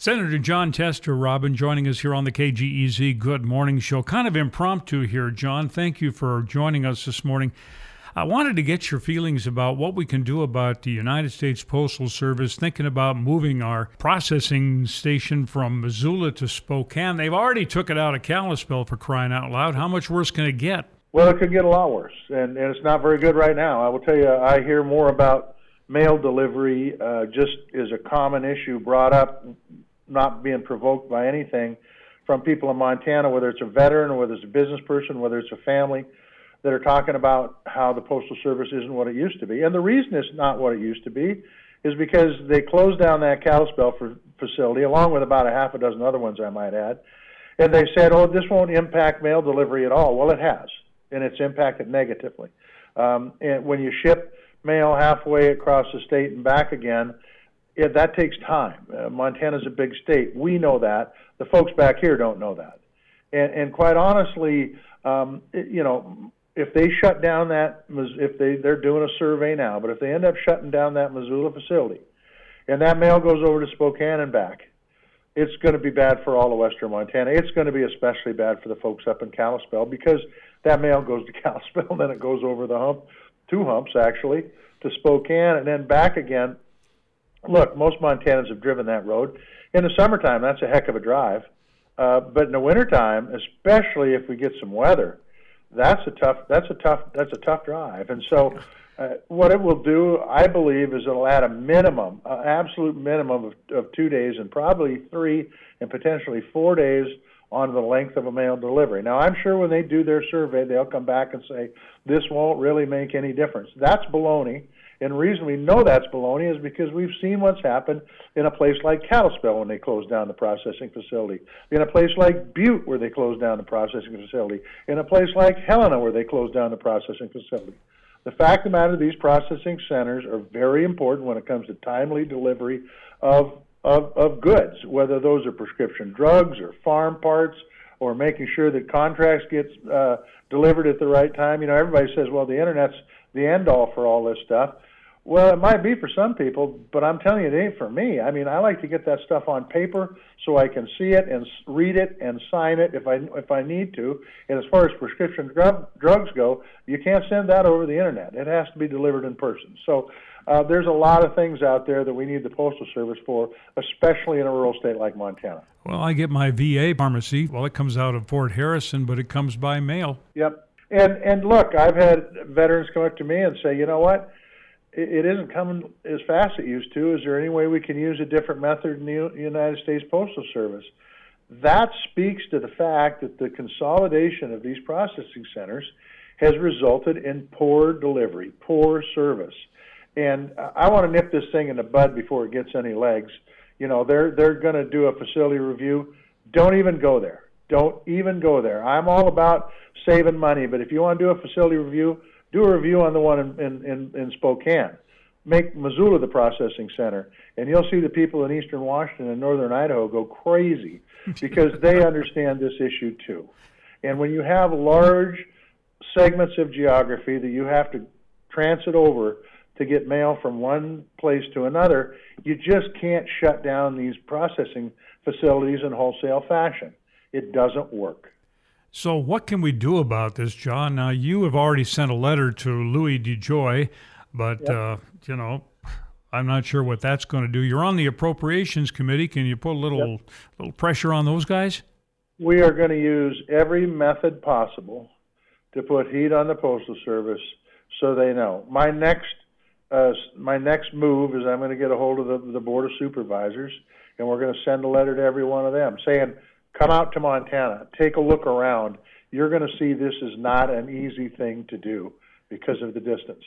Senator Jon Tester, Robin, joining us here on the KGEZ Good Morning Show. Kind of impromptu here, Jon. Thank you for joining us this morning. I wanted to get your feelings about what we can do about the United States Postal Service thinking about moving our processing station from Missoula to Spokane. They've already took it out of Kalispell for crying out loud. How much worse can it get? Well, it could get a lot worse, and, and it's not very good right now. I will tell you, I hear more about mail delivery uh, just is a common issue brought up not being provoked by anything from people in Montana, whether it's a veteran or whether it's a business person, whether it's a family, that are talking about how the Postal Service isn't what it used to be. And the reason it's not what it used to be is because they closed down that Kalispell for, facility, along with about a half a dozen other ones, I might add. And they said, oh, this won't impact mail delivery at all. Well, it has, and it's impacted negatively. Um, and when you ship mail halfway across the state and back again, it, that takes time. Uh, Montana's a big state. We know that. The folks back here don't know that. And, and quite honestly, um, it, you know, if they shut down that, if they they're doing a survey now, but if they end up shutting down that Missoula facility, and that mail goes over to Spokane and back, it's going to be bad for all of Western Montana. It's going to be especially bad for the folks up in Kalispell because that mail goes to Kalispell, then it goes over the hump, two humps actually, to Spokane, and then back again look, most Montanans have driven that road. In the summertime, that's a heck of a drive. Uh, but in the wintertime, especially if we get some weather, that's a tough that's a tough that's a tough drive. And so, uh, what it will do, I believe, is it'll add a minimum, an absolute minimum of, of two days, and probably three and potentially four days on the length of a mail delivery. Now, I'm sure when they do their survey, they'll come back and say this won't really make any difference. That's baloney. And the reason we know that's baloney is because we've seen what's happened in a place like Kalispell when they closed down the processing facility, in a place like Butte where they closed down the processing facility, in a place like Helena where they closed down the processing facility. The fact of the matter, these processing centers are very important when it comes to timely delivery of, of, of goods, whether those are prescription drugs or farm parts or making sure that contracts get uh, delivered at the right time. You know, everybody says, well, the internet's the end all for all this stuff. Well, it might be for some people, but I'm telling you, it ain't for me. I mean, I like to get that stuff on paper so I can see it and read it and sign it if I if I need to. And as far as prescription drug, drugs go, you can't send that over the internet. It has to be delivered in person. So uh, there's a lot of things out there that we need the postal service for, especially in a rural state like Montana. Well, I get my VA pharmacy. Well, it comes out of Fort Harrison, but it comes by mail. Yep. And and look, I've had veterans come up to me and say, you know what? it, isn't coming as fast as it used to. Is there any way we can use a different method in the United States Postal Service? That speaks to the fact that the consolidation of these processing centers has resulted in poor delivery, poor service. And I want to nip this thing in the bud before it gets any legs. You know, they're they're going to do a facility review. Don't even go there. Don't even go there. I'm all about saving money, but if you want to do a facility review, do a review on the one in, in, in, in Spokane. Make Missoula the processing center, and you'll see the people in eastern Washington and northern Idaho go crazy because they understand this issue too. And when you have large segments of geography that you have to transit over to get mail from one place to another, you just can't shut down these processing facilities in wholesale fashion. It doesn't work. So, what can we do about this, Jon? Now, you have already sent a letter to Louis DeJoy, but yep. uh, you know, I'm not sure what that's going to do. You're on the Appropriations Committee. Can you put a little yep. little pressure on those guys? We are going to use every method possible to put heat on the Postal Service so they know. My next uh, my next move is I'm going to get a hold of the, the Board of Supervisors, and we're going to send a letter to every one of them saying Come out to Montana, take a look around. You're going to see this is not an easy thing to do because of the distance.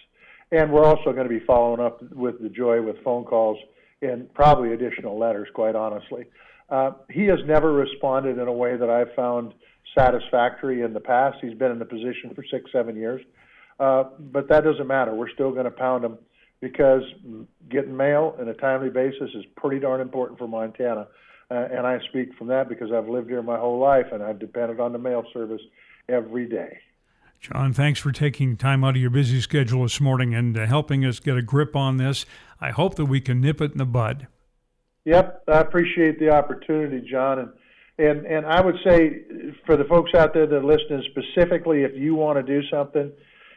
And we're also going to be following up with DeJoy with phone calls and probably additional letters, quite honestly. Uh, he has never responded in a way that I've found satisfactory in the past. He's been in the position for six, seven years. Uh, but that doesn't matter. We're still going to pound him because getting mail on a timely basis is pretty darn important for Montana. Uh, and I speak from that because I've lived here my whole life and I've depended on the mail service every day. Jon, thanks for taking time out of your busy schedule this morning and uh, helping us get a grip on this. I hope that we can nip it in the bud. Yep, I appreciate the opportunity, John, and and and I would say for the folks out there that are listening, specifically, if you want to do something,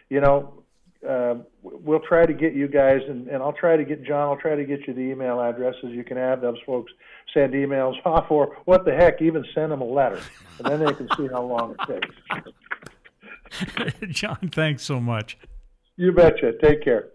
you know, uh, we'll try to get you guys, and, and I'll try to get John. I'll try to get you the email addresses. You can have those folks send emails off, or what the heck, even send them a letter, and then they can see how long it takes. Jon, thanks so much. You betcha. Take care.